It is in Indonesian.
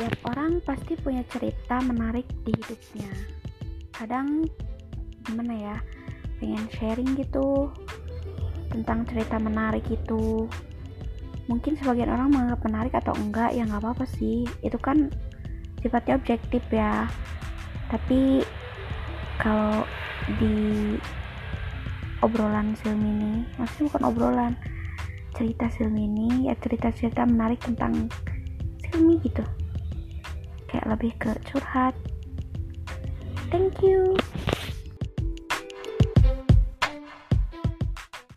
Setiap orang pasti punya cerita menarik di hidupnya. Kadang gimana ya, pengen sharing gitu tentang cerita menarik itu. Mungkin sebagian orang menganggap menarik atau enggak ya nggak apa-apa sih. Itu kan sifatnya objektif ya. Tapi kalau di obrolan film ini, maksudnya bukan obrolan, cerita film ini ya cerita-cerita menarik tentang Silmi gitu kayak lebih ke curhat. Thank you